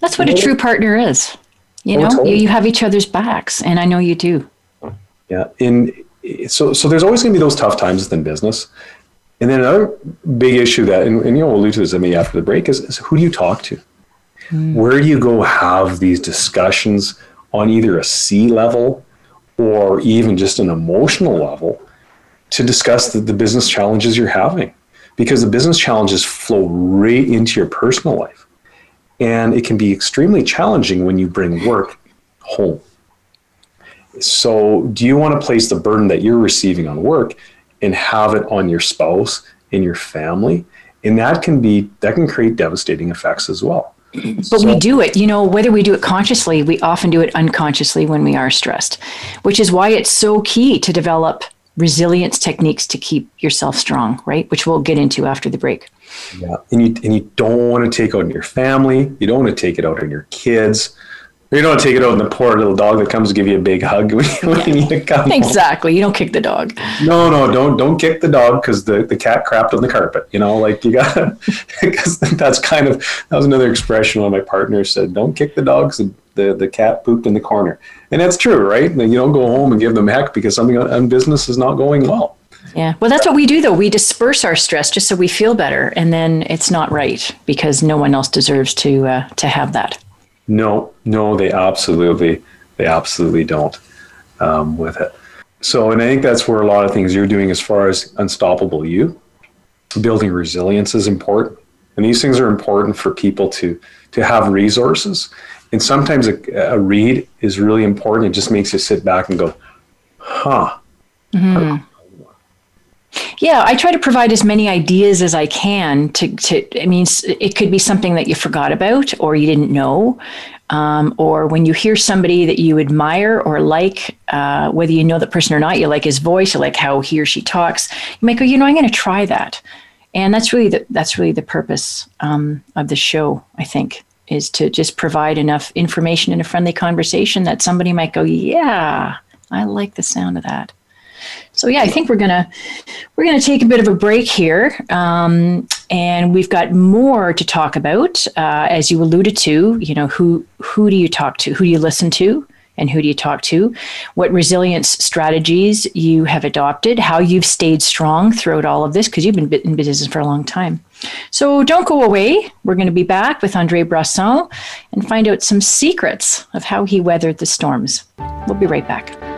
that's what a true partner is. You oh, know, you, you have each other's backs, and I know you do. Yeah, and so so there's always going to be those tough times within business, and then another big issue that, and, and you know, we'll allude to this maybe after the break is, is who do you talk to? Mm. Where do you go have these discussions on either a C level or even just an emotional level to discuss the, the business challenges you're having? Because the business challenges flow right into your personal life. And it can be extremely challenging when you bring work home. So, do you want to place the burden that you're receiving on work and have it on your spouse and your family? And that can be that can create devastating effects as well. But so, we do it, you know, whether we do it consciously, we often do it unconsciously when we are stressed, which is why it's so key to develop resilience techniques to keep yourself strong, right? Which we'll get into after the break. Yeah, and you and you don't want to take out on your family. You don't want to take it out on your kids. You don't take it out on the poor little dog that comes to give you a big hug [LAUGHS] when, when yeah. you come. Exactly. Home. You don't kick the dog. No, no, don't don't kick the dog because the, the cat crapped on the carpet. You know, like you got because [LAUGHS] that's kind of that was another expression one of my partners said. Don't kick the dogs. The, the cat pooped in the corner, and that's true, right? You don't go home and give them heck because something on business is not going well. Yeah. Well, that's what we do, though. We disperse our stress just so we feel better, and then it's not right because no one else deserves to uh, to have that. No, no, they absolutely, they absolutely don't um, with it. So, and I think that's where a lot of things you're doing as far as unstoppable you, building resilience is important, and these things are important for people to to have resources. And sometimes a, a read is really important. It just makes you sit back and go, "Huh." Mm-hmm. Yeah, I try to provide as many ideas as I can to, to I mean, it could be something that you forgot about or you didn't know. Um, or when you hear somebody that you admire or like, uh, whether you know the person or not, you like his voice, you like how he or she talks, you might go, you know, I'm going to try that. And that's really the, that's really the purpose um, of the show, I think, is to just provide enough information in a friendly conversation that somebody might go, yeah, I like the sound of that. So yeah, I think we're gonna we're gonna take a bit of a break here, um, and we've got more to talk about. Uh, as you alluded to, you know who who do you talk to, who do you listen to, and who do you talk to, what resilience strategies you have adopted, how you've stayed strong throughout all of this because you've been in business for a long time. So don't go away. We're going to be back with Andre Brosseau and find out some secrets of how he weathered the storms. We'll be right back.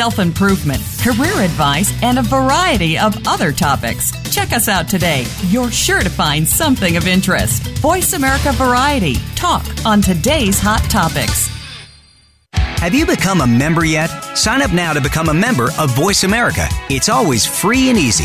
self improvement, career advice, and a variety of other topics. Check us out today. You're sure to find something of interest. Voice America Variety. Talk on today's hot topics. Have you become a member yet? Sign up now to become a member of Voice America. It's always free and easy.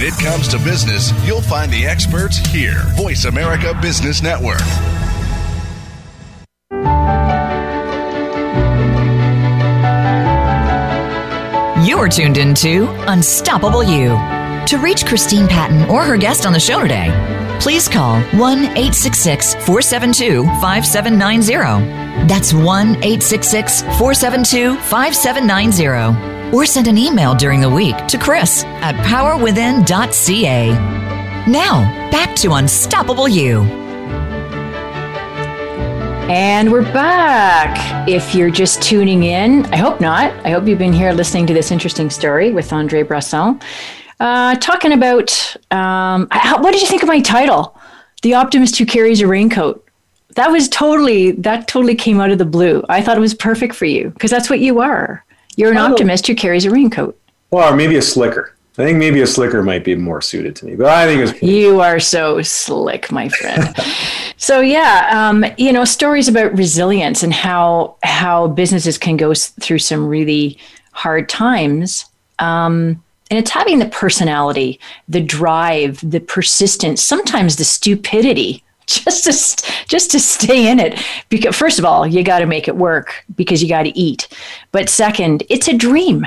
When it comes to business, you'll find the experts here. Voice America Business Network. You're tuned into Unstoppable You. To reach Christine Patton or her guest on the show today, please call 1 866 472 5790. That's 1 866 472 5790. Or send an email during the week to Chris at powerwithin.ca. Now, back to Unstoppable You. And we're back. If you're just tuning in, I hope not. I hope you've been here listening to this interesting story with Andre Brosseau. Uh, talking about um, how, what did you think of my title? The optimist who carries a raincoat. That was totally that totally came out of the blue. I thought it was perfect for you because that's what you are. You're an optimist who carries a raincoat. Well, or maybe a slicker. I think maybe a slicker might be more suited to me, but I think it's You are so slick, my friend. [LAUGHS] so yeah, um, you know, stories about resilience and how how businesses can go through some really hard times. Um, and it's having the personality, the drive, the persistence, sometimes the stupidity, [LAUGHS] just to st- just to stay in it. Because first of all, you got to make it work because you got to eat. But second, it's a dream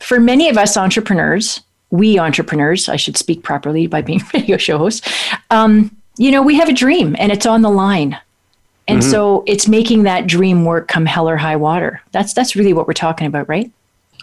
for many of us entrepreneurs, we entrepreneurs, I should speak properly by being [LAUGHS] radio show host. um, you know, we have a dream and it's on the line. And so it's making that dream work come hell or high water. That's that's really what we're talking about, right?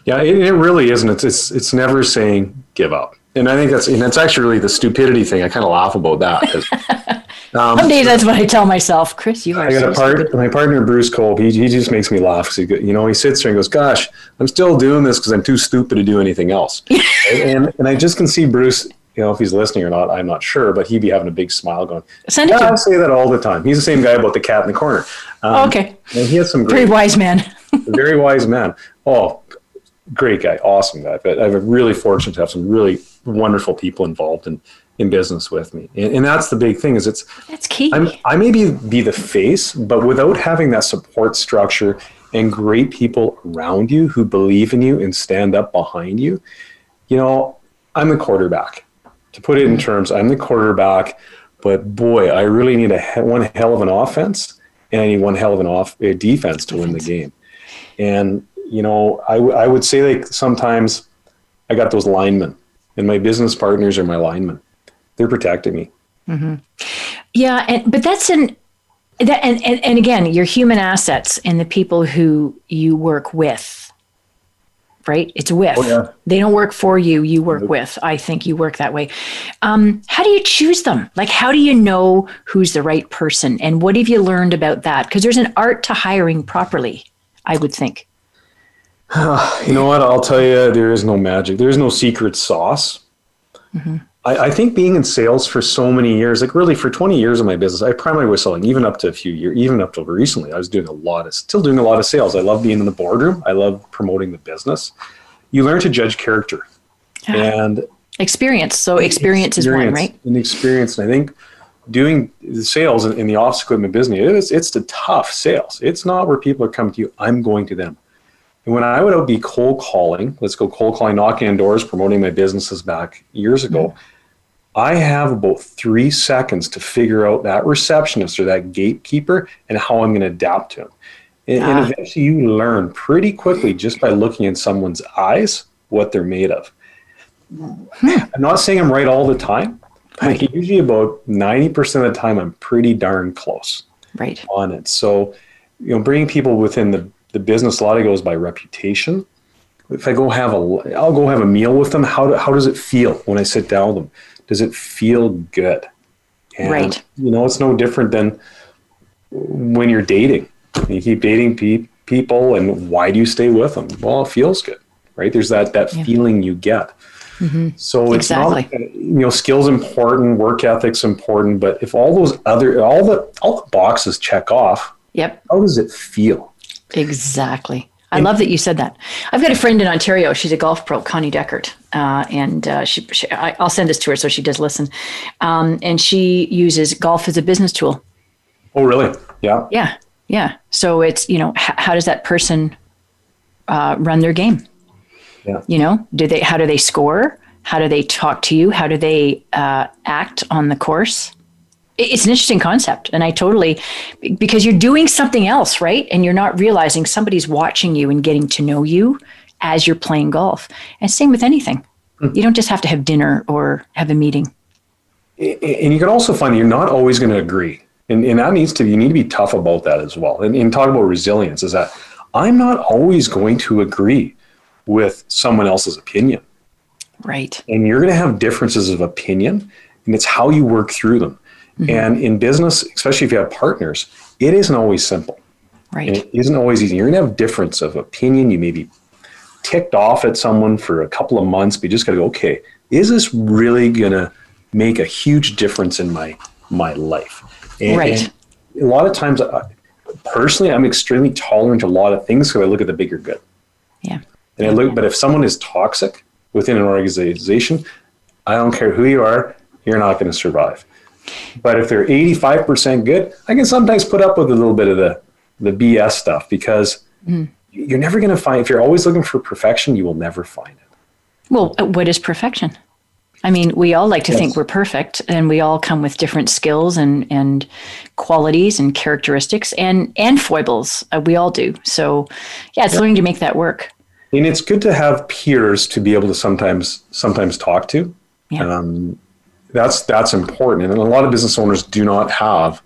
Yeah, it, it really isn't. It's, it's it's never saying give up, and I think that's and that's actually really the stupidity thing. I kind of laugh about that. [LAUGHS] um, Some days that's what I tell myself, Chris. You are I got so a part, my partner Bruce Kolb. He, he just makes me laugh. 'cause He, go- you know, he sits there and goes, "Gosh, I'm still doing this because I'm too stupid to do anything else." [LAUGHS] and and I just can see Bruce. You know, if he's listening or not, I'm not sure, but he'd be having a big smile, going, Send it "Yeah, to I him. say that all the time." He's the same guy about the cat in the corner. Um, okay. and he has some Very great wise man. [LAUGHS] very wise man. Oh, great guy, awesome guy. But I'm really fortunate to have some really wonderful people involved in, in business with me, and, and that's the big thing. Is it's That's key. I'm, I may be, be the face, but without having that support structure and great people around you who believe in you and stand up behind you, you know, I'm the quarterback. To put it in terms, I'm the quarterback, but boy, I really need a one hell of an offense and I need one hell of an off uh, defense to win the game. And you know, I, w- I would say like sometimes I got those linemen, and my business partners are my linemen. They're protecting me. Yeah, and but that's an that and, and and again, your human assets and the people who you work with. Right? It's with. Oh, yeah. They don't work for you, you work with. I think you work that way. Um, how do you choose them? Like how do you know who's the right person? And what have you learned about that? Because there's an art to hiring properly, I would think. You know what? I'll tell you, there is no magic. There is no secret sauce. Mm-hmm. I, I think being in sales for so many years, like really for 20 years of my business, I primarily was selling, even up to a few years, even up to recently, I was doing a lot of, still doing a lot of sales. I love being in the boardroom. I love promoting the business. You learn to judge character. Ah. And Experience. So experience, is one, right? And experience. And I think doing the sales in, in the office equipment business, it is, it's the tough sales. It's not where people are coming to you. I'm going to them. And when I would out be cold calling, let's go cold calling, knocking on doors, promoting my businesses back years ago, I have about three seconds to figure out that receptionist or that gatekeeper and how I'm going to adapt to him. And, ah. and eventually you learn pretty quickly just by looking in someone's eyes what they're made of. Hmm. I'm not saying I'm right all the time. Like usually about 90% of the time, I'm pretty darn close right. on it. So, you know, bringing people within the, the business, a lot of goes by reputation. If I go have a, I'll go have a meal with them. How, do, how does it feel when I sit down with them? Does it feel good? And, right. You know, it's no different than when you're dating. You keep dating pe- people, and why do you stay with them? Well, it feels good, right? There's that that yeah. feeling you get. Mm-hmm. So it's exactly. not you know skills important, work ethics important, but if all those other all the all the boxes check off, yep. How does it feel? Exactly. I love that you said that. I've got a friend in Ontario. She's a golf pro, Connie Deckert, uh, and uh, she, she I, will send this to her so she does listen. Um, and she uses golf as a business tool. Oh, really? Yeah. Yeah, yeah. So it's you know h- how does that person uh, run their game? Yeah. You know, do they? How do they score? How do they talk to you? How do they uh, act on the course? It's an interesting concept, and I totally because you're doing something else, right? And you're not realizing somebody's watching you and getting to know you as you're playing golf. And same with anything. Mm-hmm. You don't just have to have dinner or have a meeting. And you can also find you're not always going to agree. And, and that needs to, you need to be tough about that as well. And, and talk about resilience is that I'm not always going to agree with someone else's opinion. Right. And you're going to have differences of opinion, and it's how you work through them. Mm-hmm. And in business, especially if you have partners, it isn't always simple. Right. And it isn't always easy. You're going to have difference of opinion. You may be ticked off at someone for a couple of months, but you just got to go, okay, is this really going to make a huge difference in my my life? And, right. And a lot of times, uh, personally, I'm extremely tolerant to a lot of things because I look at the bigger good. Yeah. And I look, but if someone is toxic within an organization, I don't care who you are, you're not going to survive. But if they're 85% good, I can sometimes put up with a little bit of the, the BS stuff because mm. you're never going to find, if you're always looking for perfection, you will never find it. Well, uh, what is perfection? I mean, we all like to yes. think we're perfect and we all come with different skills and, and qualities and characteristics and, and foibles. Uh, we all do. So, yeah, it's learning to make that work and it's good to have peers to be able to sometimes sometimes talk to. Yeah. Um, that's that's important, and a lot of business owners do not have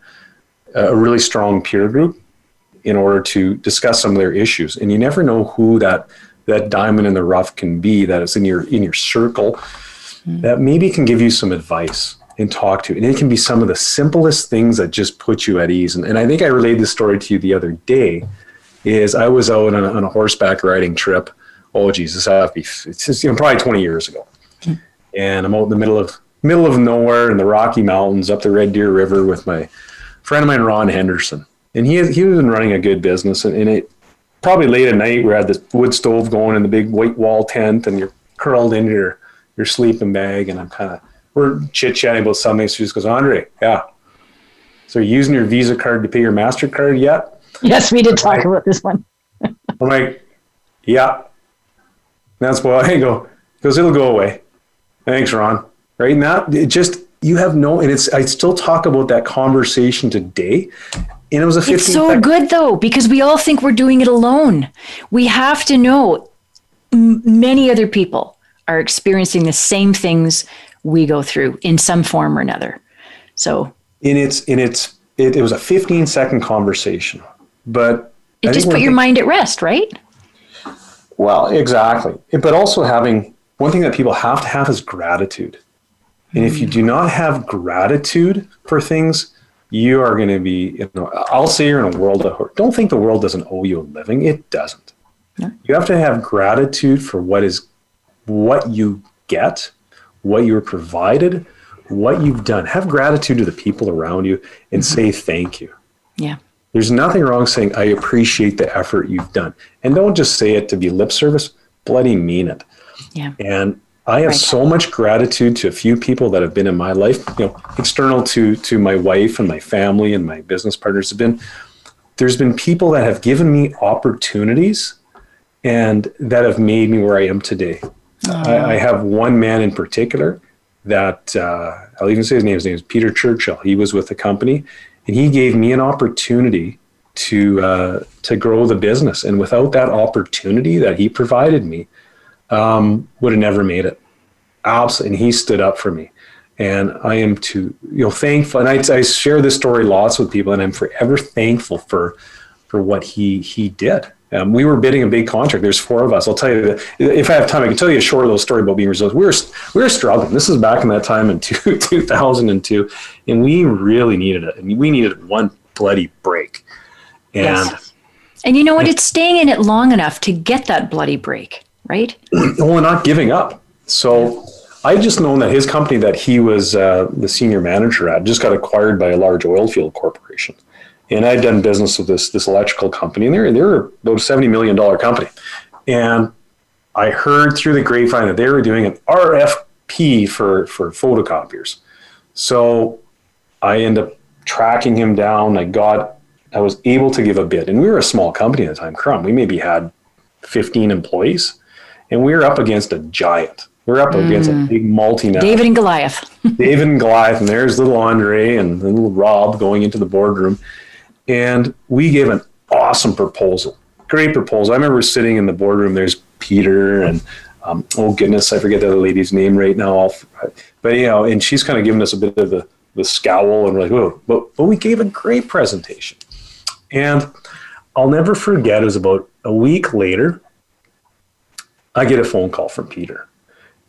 a really strong peer group in order to discuss some of their issues. And you never know who that that diamond in the rough can be that is in your in your circle mm-hmm. that maybe can give you some advice and talk to. And it can be some of the simplest things that just put you at ease. And, and I think I relayed this story to you the other day. Is I was out on a, on a horseback riding trip oh Jesus, have to be it's just, you know, probably 20 years ago. Hmm. And I'm out in the middle of middle of nowhere in the Rocky Mountains up the Red Deer River with my friend of mine, Ron Henderson. And he he was been running a good business and, and it probably late at night we had this wood stove going in the big white wall tent and you're curled into your your sleeping bag and I'm kind of we're chit chatting about something. So she just goes, Andre, yeah. So you're using your Visa card to pay your MasterCard yet? Yes, we did talk about this one. I'm like, yeah. That's why I go, because it'll go away. Thanks, Ron. Right now, it just, you have no, and it's, I still talk about that conversation today. And it was a 15 It's so good though, because we all think we're doing it alone. We have to know m- many other people are experiencing the same things we go through in some form or another. So, in its, in its, it, it was a 15 second conversation, but it just put your mind at rest, right? Well, exactly. But also having one thing that people have to have is gratitude. And if you do not have gratitude for things, you are going to be, you know, I'll say you're in a world of hurt. Don't think the world doesn't owe you a living. It doesn't. Yeah. You have to have gratitude for what is, what you get, what you're provided, what you've done. Have gratitude to the people around you and mm-hmm. say thank you. Yeah. There's nothing wrong saying, I appreciate the effort you've done. And don't just say it to be lip service, bloody mean it. Yeah. And I have right. so much gratitude to a few people that have been in my life, you know, external to to my wife and my family and my business partners have been there's been people that have given me opportunities and that have made me where I am today. I, I, have one man in particular that uh, I'll even say his name. His name is Peter Churchill. He was with the company and he gave me an opportunity to uh, to grow the business. And without that opportunity that he provided me, um, would have never made it. Absolutely, and he stood up for me. And I am too, you know, thankful. And I, I share this story lots with people, and I'm forever thankful for for what he he did. Um, we were bidding a big contract. There's four of us. I'll tell you that if I have time, I can tell you a short little story about being resilient. We were we were struggling. This is back in that time in two, [LAUGHS] 2002, and we really needed it. And we needed one bloody break. And yes. and you know what? It's staying in it long enough to get that bloody break, right? well, not giving up. So. I just known that his company that he was uh, the senior manager at just got acquired by a large oil field corporation and I'd done business with this this electrical company, and they're they're about a seventy million dollar company, and I heard through the grapevine that they were doing an RFP for for photocopiers, so I end up tracking him down. I got I was able to give a bid, and we were a small company at the time, Crumb. We maybe had fifteen employees, and we were up against a giant. We are up mm. against a mm. big multinational. David and Goliath. [LAUGHS] David and Goliath, and there's little Andre and little Rob going into the boardroom and we gave an awesome proposal, great proposal. I remember sitting in the boardroom. There's Peter and um, oh goodness, I forget the other lady's name right now. But you know, and she's kind of giving us a bit of the, the scowl, and we're like, oh, but but we gave a great presentation, and I'll never forget. It was about a week later. I get a phone call from Peter,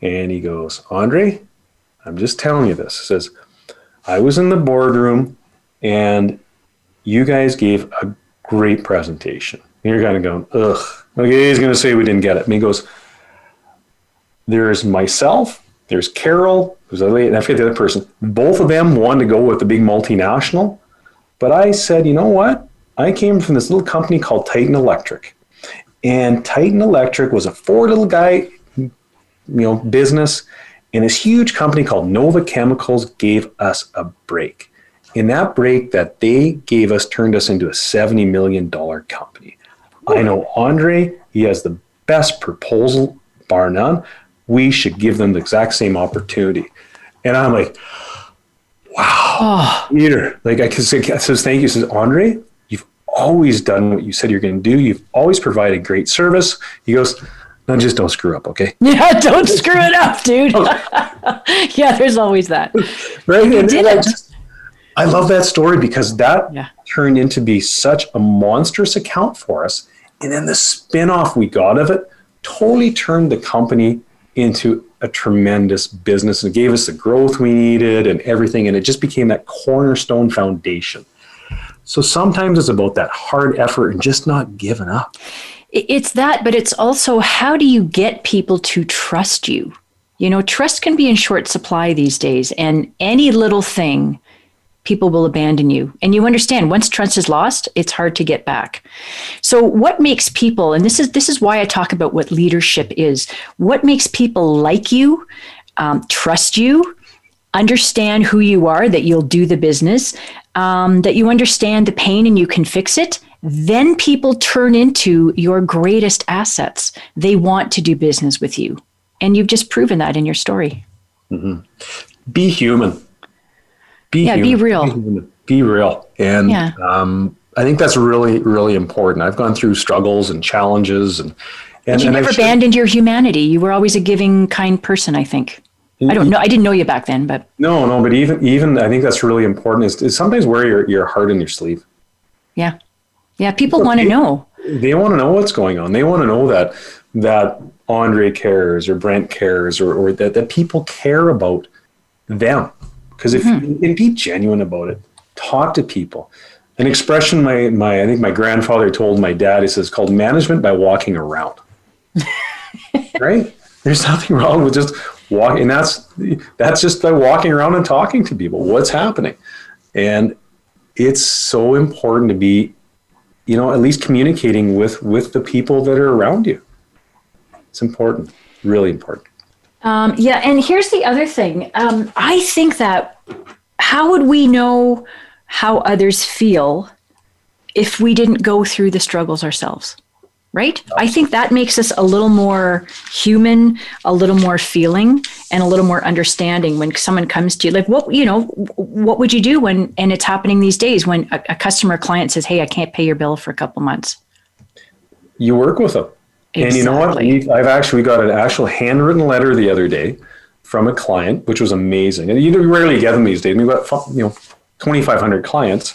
and he goes, Andre, I'm just telling you this. He says, I was in the boardroom, and you guys gave a great presentation. And you're kind of going, ugh. Okay, he's going to say we didn't get it. And he goes, there's myself, there's Carol, who's lady, and I forget the other person. Both of them wanted to go with the big multinational. But I said, you know what? I came from this little company called Titan Electric. And Titan Electric was a four little guy, you know, business. And this huge company called Nova Chemicals gave us a break And that break that they gave us turned us into a $70 million company. I know Andre, he has the best proposal, bar none. We should give them the exact same opportunity. And I'm like, wow, oh. Peter, like I can say, says, thank you. Says, Andre, always done what you said you're going to do. You've always provided great service. He goes, no, just don't screw up, okay? [LAUGHS] Yeah, don't screw it up, dude. Oh. [LAUGHS] yeah, there's always that. [LAUGHS] Right? You and, and it. Just, I love that story because that yeah. turned into be such a monstrous account for us. And then the spinoff we got of it totally turned the company into a tremendous business and gave us the growth we needed and everything. And it just became that cornerstone foundation. So sometimes it's about that hard effort and just not giving up. It's that, but it's also how do you get people to trust you? You know, trust can be in short supply these days, and any little thing people will abandon you. And you understand once trust is lost, it's hard to get back. So what makes people, and this is this is why I talk about what leadership is, what makes people like you, um, trust you, understand who you are, that you'll do the business, um, that you understand the pain and you can fix it, then people turn into your greatest assets. They want to do business with you. And you've just proven that in your story. Mm-hmm. Be human be yeah, human, be real. Be, be real. And yeah. um, I think that's really, really important. I've gone through struggles and challenges and and, you and never I've abandoned your humanity. You were always a giving, kind person, I think. I don't know. I didn't know you back then, but no, no. But even, even I think that's really important. Is, is sometimes wear your, your heart in your sleeve. Yeah, yeah. People want to know. They want to know what's going on. They want to know that that Andre cares or Brent cares or, or that that people care about them. Because if mm-hmm. and be genuine about it, talk to people. An expression my my I think my grandfather told my dad. He says called management by walking around. [LAUGHS] right? There's nothing wrong with just walking, and that's that's just by walking around and talking to people. What's happening? And it's so important to be, you know, at least communicating with with the people that are around you. It's important, really important. Um, yeah, and here's the other thing. Um, I think that how would we know how others feel if we didn't go through the struggles ourselves? Right? I think that makes us a little more human, a little more feeling, and a little more understanding when someone comes to you. Like, what, you know, what would you do when, and it's happening these days when a, a customer client says, Hey, I can't pay your bill for a couple months? You work with them. Exactly. And you know what? We've, I've actually got an actual handwritten letter the other day from a client, which was amazing. And you rarely get them these days. We've got, you know, 2,500 clients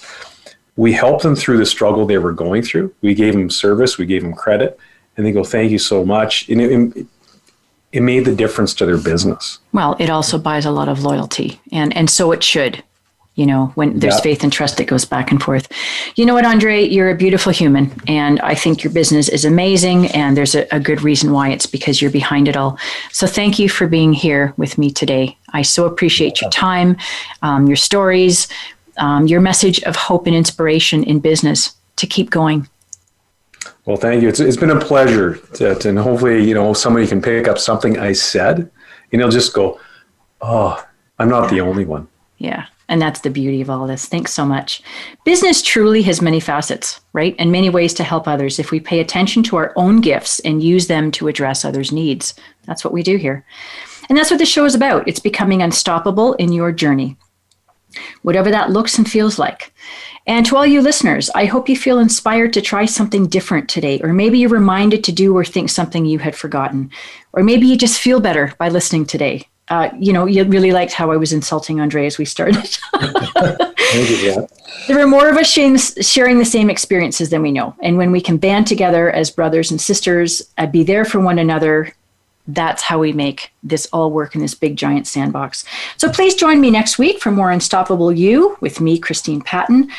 we helped them through the struggle they were going through. We gave them service, we gave them credit, and they go, "Thank you so much." And it, it made the difference to their business. Well, it also buys a lot of loyalty, and and so it should. You know, when there's yeah. faith and trust that goes back and forth. You know what, Andre? You're a beautiful human, and I think your business is amazing. And there's a, a good reason why it's because you're behind it all. So thank you for being here with me today. I so appreciate your time, um, your stories um, your message of hope and inspiration in business to keep going. Well, thank you. It's, it's been a pleasure, to, to, and hopefully, you know, somebody can pick up something I said, and they'll just go, "Oh, I'm not the only one." Yeah, and that's the beauty of all this. Thanks so much. Business truly has many facets, right, and many ways to help others if we pay attention to our own gifts and use them to address others' needs. That's what we do here, and that's what the show is about. It's becoming unstoppable in your journey whatever that looks and feels like. And to all you listeners, I hope you feel inspired to try something different today, or maybe you're reminded to do or think something you had forgotten, or maybe you just feel better by listening today. Uh, you know, you really liked how I was insulting Andre as we started. [LAUGHS] There are more of us sharing the same experiences than we know. And when we can band together as brothers and sisters, uh, be there for one another, that's how we make this all work in this big giant sandbox. So please join me next week for more Unstoppable You with me, Christine Patton,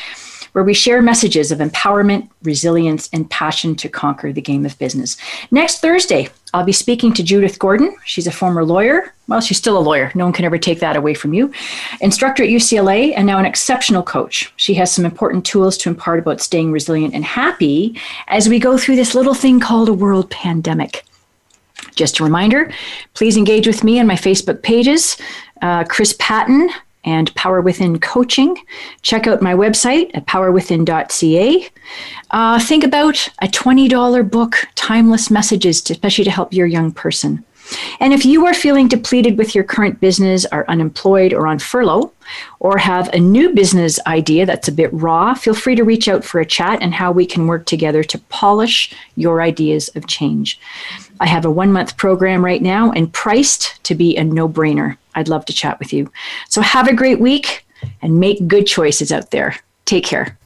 where we share messages of empowerment, resilience, and passion to conquer the game of business. Next Thursday, I'll be speaking to Judith Gordon. She's a former lawyer. Well, she's still a lawyer. No one can ever take that away from you. Instructor at UCLA and now an exceptional coach. She has some important tools to impart about staying resilient and happy as we go through this little thing called a world pandemic. Just a reminder, please engage with me on my Facebook pages, uh, Chris Patton and Power Within Coaching. Check out my website at powerwithin.ca. Uh, think about a $20 book, Timeless Messages, especially to help your young person. And if you are feeling depleted with your current business, are unemployed or on furlough, or have a new business idea that's a bit raw, feel free to reach out for a chat and how we can work together to polish your ideas of change. I have a one month program right now and priced to be a no brainer. I'd love to chat with you. So have a great week and make good choices out there. Take care.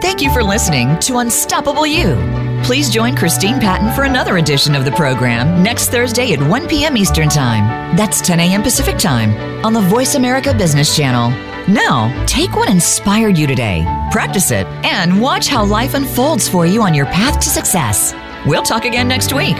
Thank you for listening to Unstoppable You. Please join Christine Patton for another edition of the program next Thursday at 1 p.m. Eastern Time. That's 10 a.m. Pacific Time on the Voice America Business Channel. Now, take what inspired you today, practice it, and watch how life unfolds for you on your path to success. We'll talk again next week.